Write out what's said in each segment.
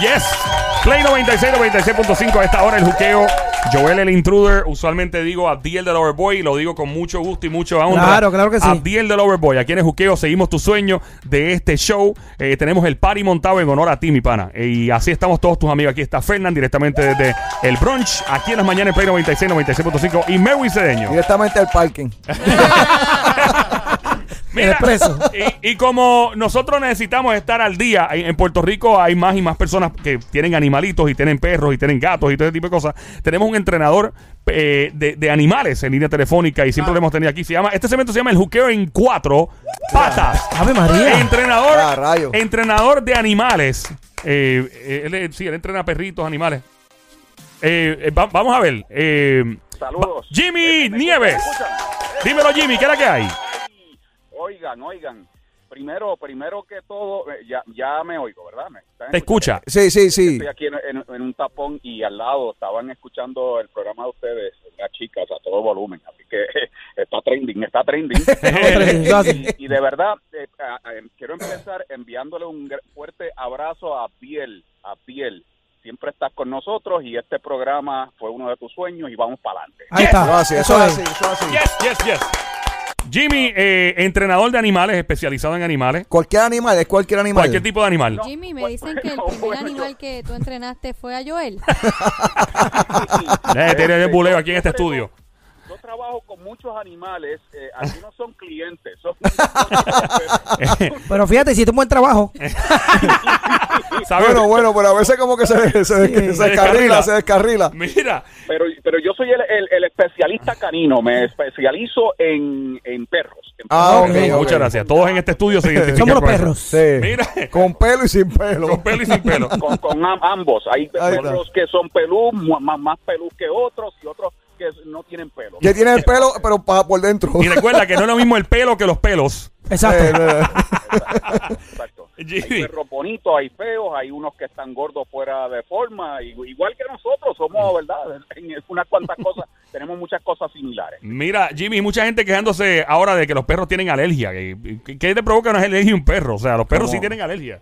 Yes. Play 96, 96.5 a esta hora el juqueo. Joel el intruder. Usualmente digo Abdiel del Overboy. Y lo digo con mucho gusto y mucho honra. Claro, claro que sí. Abdiel del Overboy. Aquí en el juqueo seguimos tu sueño de este show. Eh, tenemos el party montado en honor a ti, mi pana. Eh, y así estamos todos tus amigos. Aquí está Fernán directamente desde el brunch. Aquí en las mañanas en Play 96, 96.5. Y Mary Cedeño. Directamente al parking. Expreso. Y, y como nosotros necesitamos estar al día, en Puerto Rico hay más y más personas que tienen animalitos y tienen perros y tienen gatos y todo ese tipo de cosas. Tenemos un entrenador eh, de, de animales en línea telefónica y siempre lo hemos tenido aquí. Se llama, este segmento se llama El Juqueo en Cuatro Patas. Ave María. Entrenador, Ah, rayo. entrenador de animales. Eh, eh, él, sí, él entrena perritos, animales. Eh, eh, va- vamos a ver. eh, Saludos. Jimmy ¿Me Nieves. Dímelo, Jimmy, ¿qué es la que hay? Oigan, oigan. Primero, primero que todo, eh, ya, ya me oigo, ¿verdad? ¿Me están Te escuchando? escucha. Sí, sí, sí. Estoy aquí en, en- en un tapón y al lado estaban escuchando el programa de ustedes, las chicas, a todo volumen. Así que está trending, está trending. Así. y, y de verdad, eh, a- a- quiero empezar enviándole un gr- fuerte abrazo a Biel, a Biel. Siempre estás con nosotros y este programa fue uno de tus sueños y vamos para adelante. Ahí está. Eso es. así, eso así. Yes, yes, yes. Jimmy, eh, entrenador de animales, especializado en animales. Cualquier animal, es cualquier animal. Cualquier tipo de animal. Jimmy, me Bueno, dicen que el primer bueno. animal que tú entrenaste fue a Joel. Eh, tiene el buleo aquí en este estudio. Trabajo con muchos animales, eh, algunos son clientes. Son, Pero fíjate, hiciste un buen trabajo. Bueno, bueno, pero a veces como que se, se, se Sí. descarrila, descarrila. se descarrila. Mira, pero, pero yo soy el, el- el especialista canino, me especializo en, en perros. en Ah, perros. muchas gracias. Todos en este estudio se identifican Somos los perros. Sí. Mira. Con pelo y sin pelo. Con pelo y sin pelo. Con, con am- ambos. Hay perros que son pelú, más, más pelú que otros y otros que no tienen pelo. Que tiene el pelo, pero pa- por dentro. Y recuerda que no es lo mismo el pelo que los pelos. Exacto. Eh, Exacto. Jimmy. Hay perros bonitos, hay feos, hay unos que están gordos fuera de forma, y- igual que nosotros somos, ¿verdad? En unas cuantas cosas, tenemos muchas cosas similares. Mira, Jimmy, mucha gente quejándose ahora de que los perros tienen alergia. ¿Qué, qué te provoca una alergia a un perro? O sea, los perros sí ¿Cómo? tienen alergia.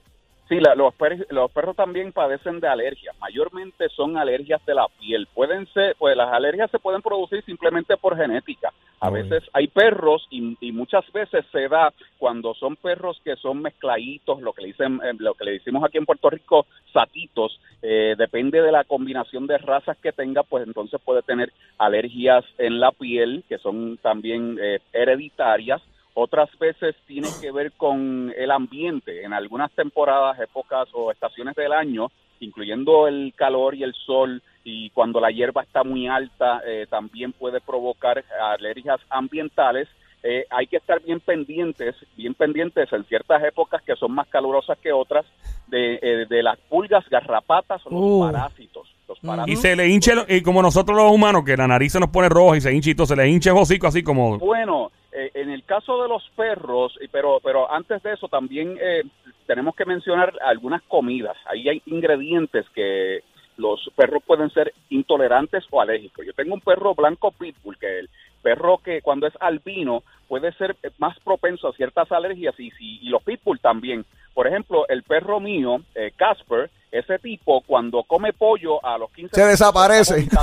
Sí, la- los, per- los perros también padecen de alergias. Mayormente son alergias de la piel. Pueden ser, pues las alergias se pueden producir simplemente por genética. A Uy. veces hay perros y, y muchas veces se da cuando son perros que son mezcladitos, lo que le dicen, eh, lo que le decimos aquí en Puerto Rico, satitos. eh, depende de la combinación de razas que tenga, pues entonces puede tener alergias en la piel que son también eh, hereditarias otras veces tiene que ver con el ambiente. En algunas temporadas, épocas o estaciones del año, incluyendo el calor y el sol, y cuando la hierba está muy alta, eh, también puede provocar alergias ambientales. Eh, hay que estar bien pendientes, bien pendientes en ciertas épocas que son más calurosas que otras, de, eh, de las pulgas, garrapatas o los Uh. parásitos. Los Y parásitos se le hincha, el- y como nosotros los humanos, que la nariz se nos pone roja y se hincha y todo, se le hincha el hocico así como... Bueno, eh, en el caso de los perros, y pero pero antes de eso también eh, tenemos que mencionar algunas comidas. Ahí hay ingredientes que los perros pueden ser intolerantes o alérgicos. Yo tengo un perro blanco pitbull que el perro que cuando es albino puede ser más propenso a ciertas alergias y, si- y los pitbull también. Por ejemplo, el perro mío, eh, Casper, ese tipo cuando come pollo a los 15 Se desaparece.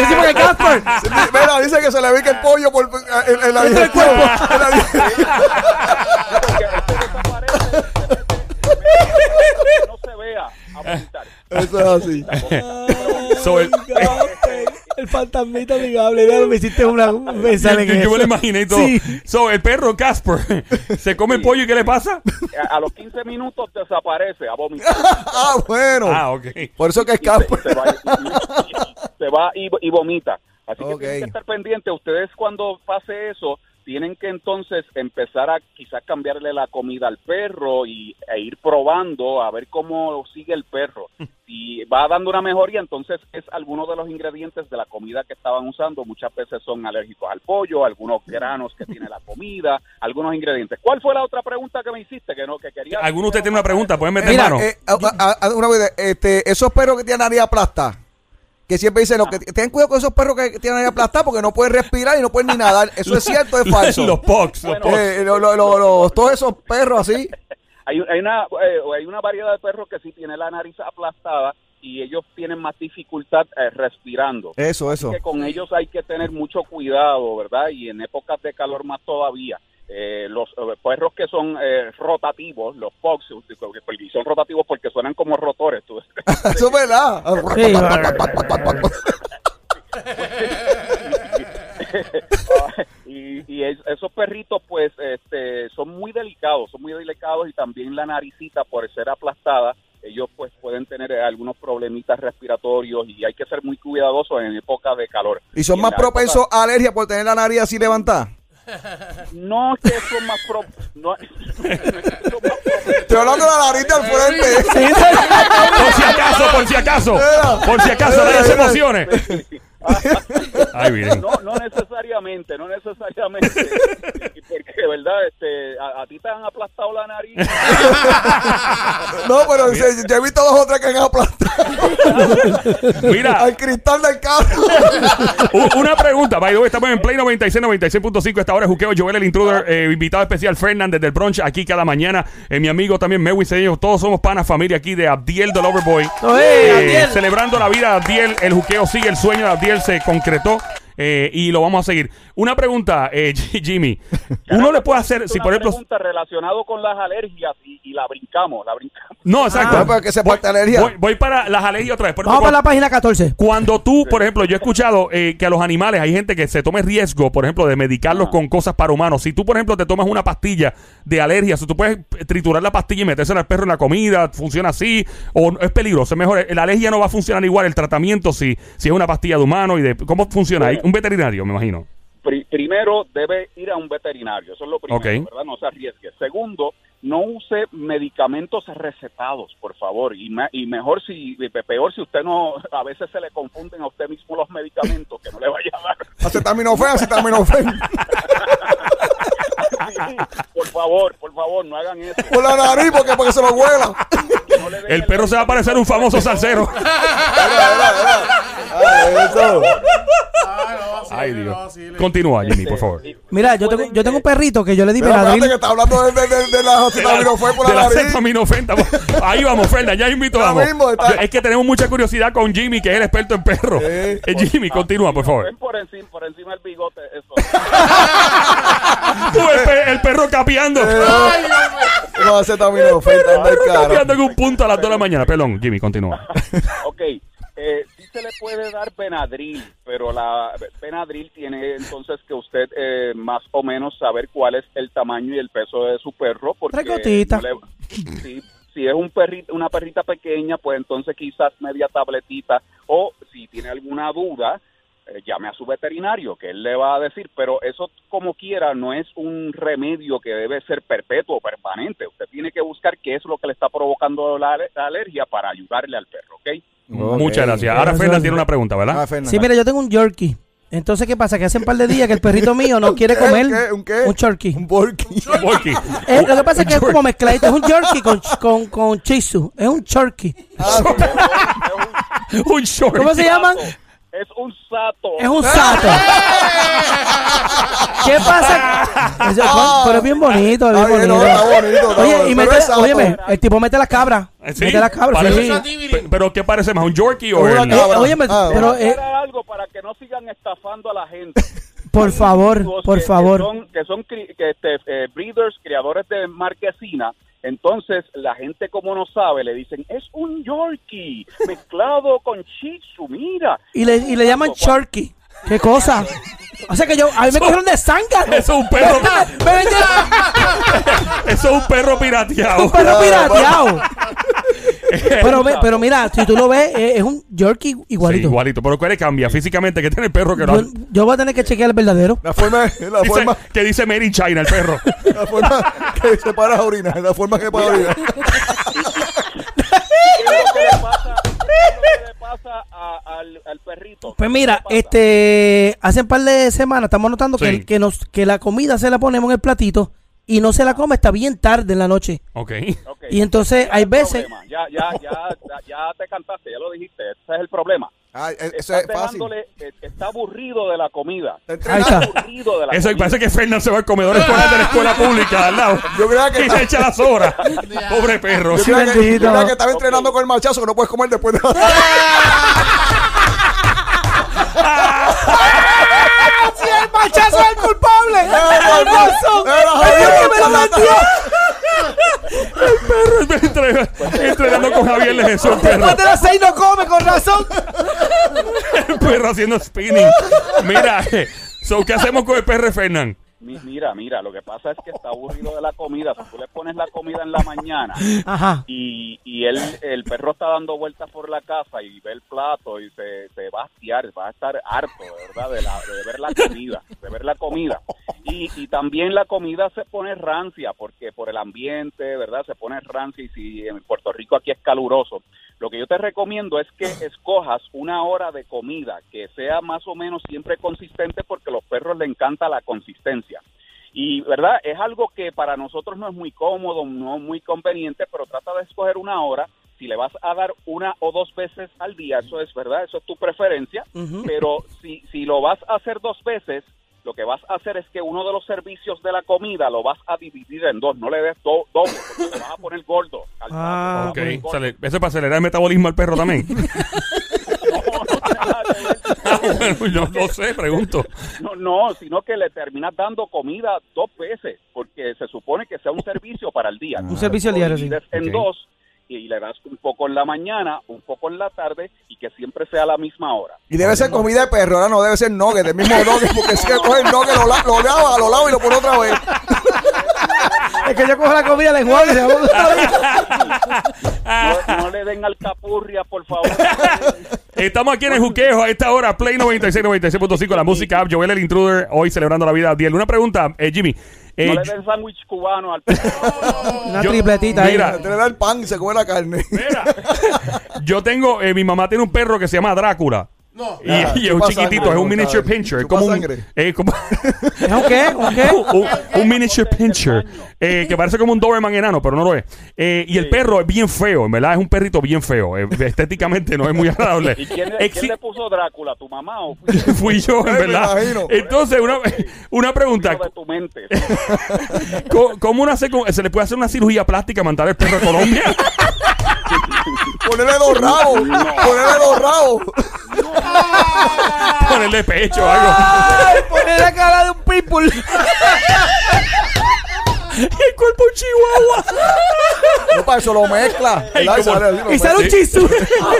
¿Qué tipo de Casper? Mira, dice que se le ve que el pollo por, en, en la digestión. En digestión. no se vea a vomitar. Eso es así. So, El fantasmita amigable. Ya me hiciste una. Me sale yo, yo me lo eso. imaginé y todo. Sí. So, el perro Casper se come el pollo y ¿qué le pasa? A, a los 15 minutos desaparece a vomitar. Ah, bueno. Ah, ok. Por eso que es Y se, Casper. se va, y- se va y, y vomita. Así que Ok. tienen que estar pendientes. Ustedes cuando pase eso, tienen que entonces empezar a quizás cambiarle la comida al perro y, e ir probando a ver cómo sigue el perro. Si va dando una mejoría, entonces es alguno de los ingredientes de la comida que estaban usando. Muchas veces son alérgicos al pollo, algunos granos que tiene la comida, algunos ingredientes. ¿Cuál fue la otra pregunta que me hiciste? Que no, que quería. ¿Alguno de ustedes tiene una pregunta? ¿Pueden meter Mira, mano? eh, a- a- a- una vez, este, esos perros que tienen nariz aplastada, que siempre dicen, lo que, ten cuidado con esos perros que tienen nariz aplastada porque no pueden respirar y no pueden ni nadar. ¿Eso es cierto o es falso? los pox, los pox. Eh, lo- lo- lo- lo- todos esos perros así. hay, hay una eh, hay una variedad de perros que sí tiene la nariz aplastada y ellos tienen más dificultad eh, respirando. Eso, eso. que con ellos hay que tener mucho cuidado, ¿verdad? Y en épocas de calor más todavía. Eh, los eh, perros que son eh, rotativos, los fox, y son rotativos porque suenan como rotores. tú- Eso es verdad. Sí, y y es- esos perritos, pues, este, son muy delicados, son muy delicados y también la naricita, por ser aplastada, ellos pues pueden tener eh, algunos problemitas respiratorios y hay que ser muy cuidadosos en época de calor. Y son más propensos a alergia por tener la nariz así levantada. No es que son más pro... No, Estoy hablando de la nariz del frente. Por si acaso, por si acaso. Por si acaso, nadie se emocione. Ay, miren. No, no necesariamente, no necesariamente. Porque, de verdad, este, a, a ti te han aplastado la nariz. No, pero se- yo he visto dos o tres que han aplastado Mira, al cristal del carro. una pregunta. By the way, estamos en Play 96, 96.5. Esta hora es Juqueo, Joel, el intruder, eh, invitado especial, Fernández del Bronx, aquí cada mañana. Eh, mi amigo también, Mewis Cedeño. Todos somos panas, familia aquí de Abdiel del Overboy. Oye, Abdiel. Celebrando la vida de Abdiel. El Juqueo sigue, el sueño de Abdiel se concretó. Eh, y lo vamos a seguir. Una pregunta, eh, Jimmy. Uno le puede hacer, si Una por ejemplo. pregunta relacionado con las alergias y, y la brincamos, la brincamos. No, exacto. Ah, que se parte alergia. Voy, voy para las alergias otra vez. Por Vamos para la página 14. Cuando tú, por ejemplo, yo he escuchado eh, que a los animales hay gente que se tome riesgo, por ejemplo, de medicarlos con cosas para humanos. Si tú, por ejemplo, te tomas una pastilla de alergia, si tú puedes triturar la pastilla y metérsela al perro en la comida, funciona así, o es peligroso, es mejor. La alergia no va a funcionar igual, el tratamiento, si, si es una pastilla de humano y de. ¿Cómo funciona? Hay un veterinario, me imagino. Pri- primero, debe ir a un veterinario, eso es lo primero. ¿verdad? No se arriesgue. Segundo, no use medicamentos recetados, por favor, y, me- y mejor si, peor si usted no, a veces se le confunden a usted mismo los medicamentos, que no le vaya a dar. Acetaminofén, acetaminofén. Sí, por favor, por favor, no hagan eso. Por la nariz, porque, porque se lo huela. No El perro se va a parecer un famoso salsero. Ay, Dios. Continúa, Jimmy, por favor. Mira, yo tengo, yo tengo un perrito que yo le di Mira, espérate que Benadryl. está hablando de, de, de, de la acetaminofén por de la la nariz. acetaminofén, estamos- Ahí vamos, Fernan, ya invito, Ya vamos. mismo está. Yo- Es que tenemos mucha curiosidad con Jimmy, que es el experto en perros. Eh, Jimmy, continúa, por favor. Ven por encima, por encima del bigote, eso. Tú, el, pe- el perro capeando. No, acetaminofén, está cara. Capeando en un punto a las 2 de la mañana. Perdón, Jimmy, continúa. Ok, eh, se le puede dar Benadryl, pero la Benadryl tiene entonces que usted eh, más o menos saber cuál es el tamaño y el peso de su perro, porque no le- si, si es un perrito, una perrita pequeña, pues entonces quizás media tabletita, o si tiene alguna duda, eh, llame a su veterinario, que él le va a decir, pero eso como quiera no es un remedio que debe ser perpetuo o permanente. Usted tiene que buscar qué es lo que le está provocando la, la alergia para ayudarle al perro, ¿ok? Muchas gracias. Ahora Fernan tiene una pregunta, Ah, ¿verdad? Fernan. Sí, mira, yo tengo un Yorkie. Entonces, ¿qué pasa? Que hace un par de días que el perrito mío no quiere ¿Qué? comer ¿Un qué? ¿Un qué? un Yorkie. Un. Eh, lo que pasa es que es como mezcladito. Es un Yorkie con, con, Tzu. Es un Yorkie. Un short. ¿Cómo se llaman? Es un sato. Es un sato. ¿Qué pasa? Eso- pero es bien bonito, es bien Ay, no, bonito. está bonito, está Oye, bonito, y pero mete, es sato. óyeme, el tipo mete las cabras. Eh, ¿Sí? Mete las cabras, Parece- sí. Pe- ¿Pero qué parece más? ¿Un Yorkie o Una el- cabra. Eh, óyeme, Ah, pero eh, algo para que no sigan estafando a la gente. Por favor, por que- favor. Que son, que son que este, eh, breeders, criadores de marquesina. Entonces, la gente como no sabe, le dicen, es un Yorkie mezclado con Shih mira. Y le, y le llaman Sharky. ¿Qué cosa? O sea que yo, a mí me cogieron de sangre. Eso es un perro. Me vendieron Eso es un perro pirateado. un perro pirateado. Pero, ve- pero mira, si tú lo ves, es un Yorkie Sí, igualito. igualito. Pero ¿cuál cambia físicamente? que tiene el perro que no? Yo, yo voy a tener que chequear el verdadero. La forma, la Dice- forma, que dice Mary in China, el perro. la forma que se para a orinar, la forma que para orinar. ¿Qué es lo que le pasa, qué es lo que le pasa a- al, al perrito? Pues mira, este, hace un par de semanas estamos notando Sí. que, que, nos, que la comida se la ponemos en el platito y no se la come hasta bien tarde en la noche. Ok. Ok. Y entonces hay veces... ya, ya, ya, ya te cantaste, ya lo dijiste. Ese es el problema. Ah, e- eso Estás es fácil. dejándole, eh, está aburrido de la comida. Está Ahí entrenando. está. Aburrido de la Eso comida. parece que Fernan se va al comedor escolar de la escuela pública al lado. Yo creía que y se echa las horas. Pobre perro. Yo que, yo estaba entrenando con el machazo que no puedes comer después de ¡Sí, el machazo es el culpable! Perro entre- entrenando con Javier le Jesús, el perro. Después de las seis no come, con razón. El perro haciendo spinning. Mira, eh, so, ¿qué hacemos con el perro Fernán? Mi- Mira, mira, lo que pasa es que está aburrido de la comida. Si tú le pones la comida en la mañana Ajá. y, y él, el perro está dando vueltas por la casa y ve el plato y se, se va a hastiar, va a estar harto, de verdad, de, la, de ver la comida, de ver la comida. Y, y también la comida se pone rancia, porque por el ambiente, ¿verdad? Se pone rancia y si en Puerto Rico aquí es caluroso. Lo que yo te recomiendo es que escojas una hora de comida que sea más o menos siempre consistente porque a los perros les encanta la consistencia. Y, ¿verdad? Es algo que para nosotros no es muy cómodo, no es muy conveniente, pero trata de escoger una hora. Si le vas a dar una o dos veces al día, eso es, ¿verdad? Eso es tu preferencia. Pero si, si lo vas a hacer dos veces, lo que vas a hacer es que uno de los servicios de la comida lo vas a dividir en dos. No le des do- doble, porque te vas a poner gordo. al- Ah, Ok, poner gordo. sale- eso es para acelerar el metabolismo al perro también. No, no. Ah, sé, pregunto. No, no, sino que le terminas dando comida dos veces, porque se supone que sea un servicio para el día. Un servicio diario, sí. Divides en Ok. dos y le das un poco en la mañana, un poco en la tarde y que siempre sea a la misma hora. Y debe ser comida de perro, ahora no debe ser nugget, del mismo nugget, porque es que coge el nugget, lo, la- lo lava, lo lava y lo pone otra vez. Es que yo cojo la comida de Juan y se va otra vez. No, no le den alcapurria, por favor. Estamos aquí en el juqueo a esta hora, Play 96, 96.5, la música app, Joel el Intruder, hoy celebrando la vida. Diel, una pregunta, eh, Jimmy. eh, No le den sándwich cubano al perro. Una Yo- tripletita ahí. mira, Te le da el pan y se come la carne. Mira, yo tengo, eh, mi mamá tiene un perro que se llama Drácula. No. Y, Ah, y es un chiquitito, sangre, es un miniature pincher. Es como un, eh, como- ¿Es un qué? ¿Un qué? un, un miniature pincher. eh, que parece como un Doberman enano, pero no lo es. Eh, y el perro es bien feo, en verdad es un perrito bien feo. eh, estéticamente no es muy agradable. ¿Y quién, le- Exi- quién le puso Drácula? ¿Tu mamá o Fui yo, en verdad. imagino. Entonces, una, una pregunta. ¿Cómo, cómo con- se le puede hacer una cirugía plástica mandar el perro a Colombia? Ponerle dos rabos, ponerle dos rabos. Ponerle pecho o algo. Poner la cara de un pitbull. El cuerpo un chihuahua. No, para eso lo mezcla. Y ¿cómo? sale así, lo Y sale un mezcla. chisú.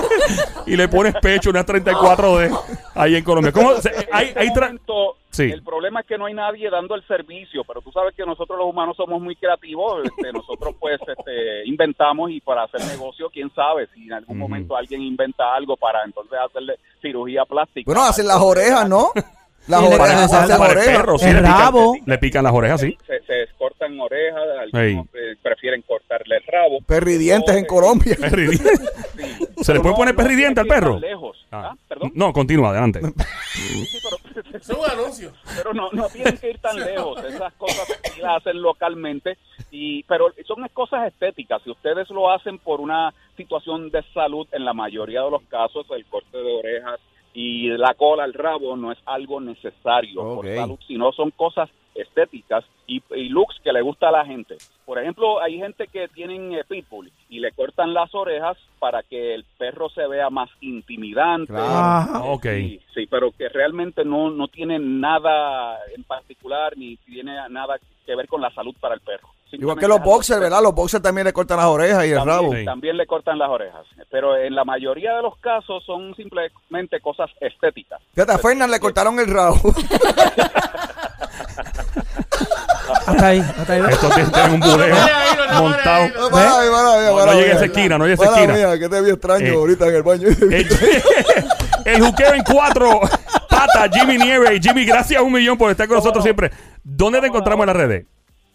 y le pones pecho, unas 34D ahí en Colombia. ¿Cómo se- hay, hay este tra- momento, Sí. El problema es que no hay nadie dando el servicio, pero tú sabes que nosotros los humanos somos muy creativos. este, nosotros pues este, inventamos y para hacer negocio, quién sabe si en algún momento alguien inventa algo para entonces hacerle cirugía plástica. Bueno, hacen las orejas, ¿no? Las orejas, el orejas. perro, sí, El le pican, rabo. le pican las orejas, sí. Se, se cortan orejas, algunos eh, prefieren cortarle el rabo. Perridientes en eh, Colombia. Perridiente. sí. ¿Se le puede no- poner no perridiente al que ir perro? lejos. Ah. Ah, perdón. No, continúa, adelante. Sí, pero- Es un anuncio. pero no, no tienen que ir tan lejos. Esas cosas sí las hacen localmente, y pero son cosas estéticas. Si ustedes lo hacen por una situación de salud, en la mayoría de los casos, el corte de orejas y la cola, el rabo, no es algo necesario por salud, sino son cosas estéticas y, y looks que le gusta a la gente. Por ejemplo, hay gente que tienen eh, pitbull y le cortan las orejas para que el perro se vea más intimidante. Ajá. Ok. Sí, sí, pero que realmente no, no tiene nada en particular ni tiene nada que ver con la salud para el perro. Igual que los boxers. ¿verdad? Los boxers también le cortan las orejas y el También, rabo. Sí. también le cortan las orejas, pero en la mayoría de los casos son simplemente cosas estéticas. Fíjate, a Fernan le cortaron el rabo. Hasta ahí, hasta ahí. Estos tienen un no, montado. no. Para, para, para, No, no llegue a esa esquina, no llegue a esa esquina. mira, que te vi extraño Eh. ahorita en el baño. El, el juqueo en cuatro patas, Jimmy Nieves. Jimmy, gracias un millón por estar con nosotros siempre. ¿Dónde te encontramos en las redes?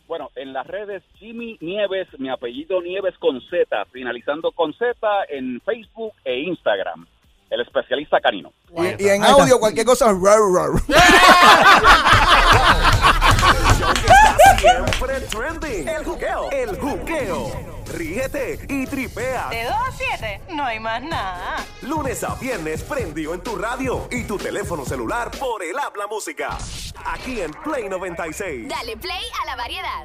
Bueno, en las redes Jimmy Nieves, mi apellido Nieves con Z, finalizando con Z en Facebook e Instagram. El especialista canino. Y, y en audio, cualquier cosa. rar, rar. siempre trending. El juqueo. El juqueo. Ríete y tripea. De 2 a 7, no hay más nada. Lunes a viernes prendió en tu radio y tu teléfono celular por el habla música. Aquí en Play 96. Dale play a la variedad.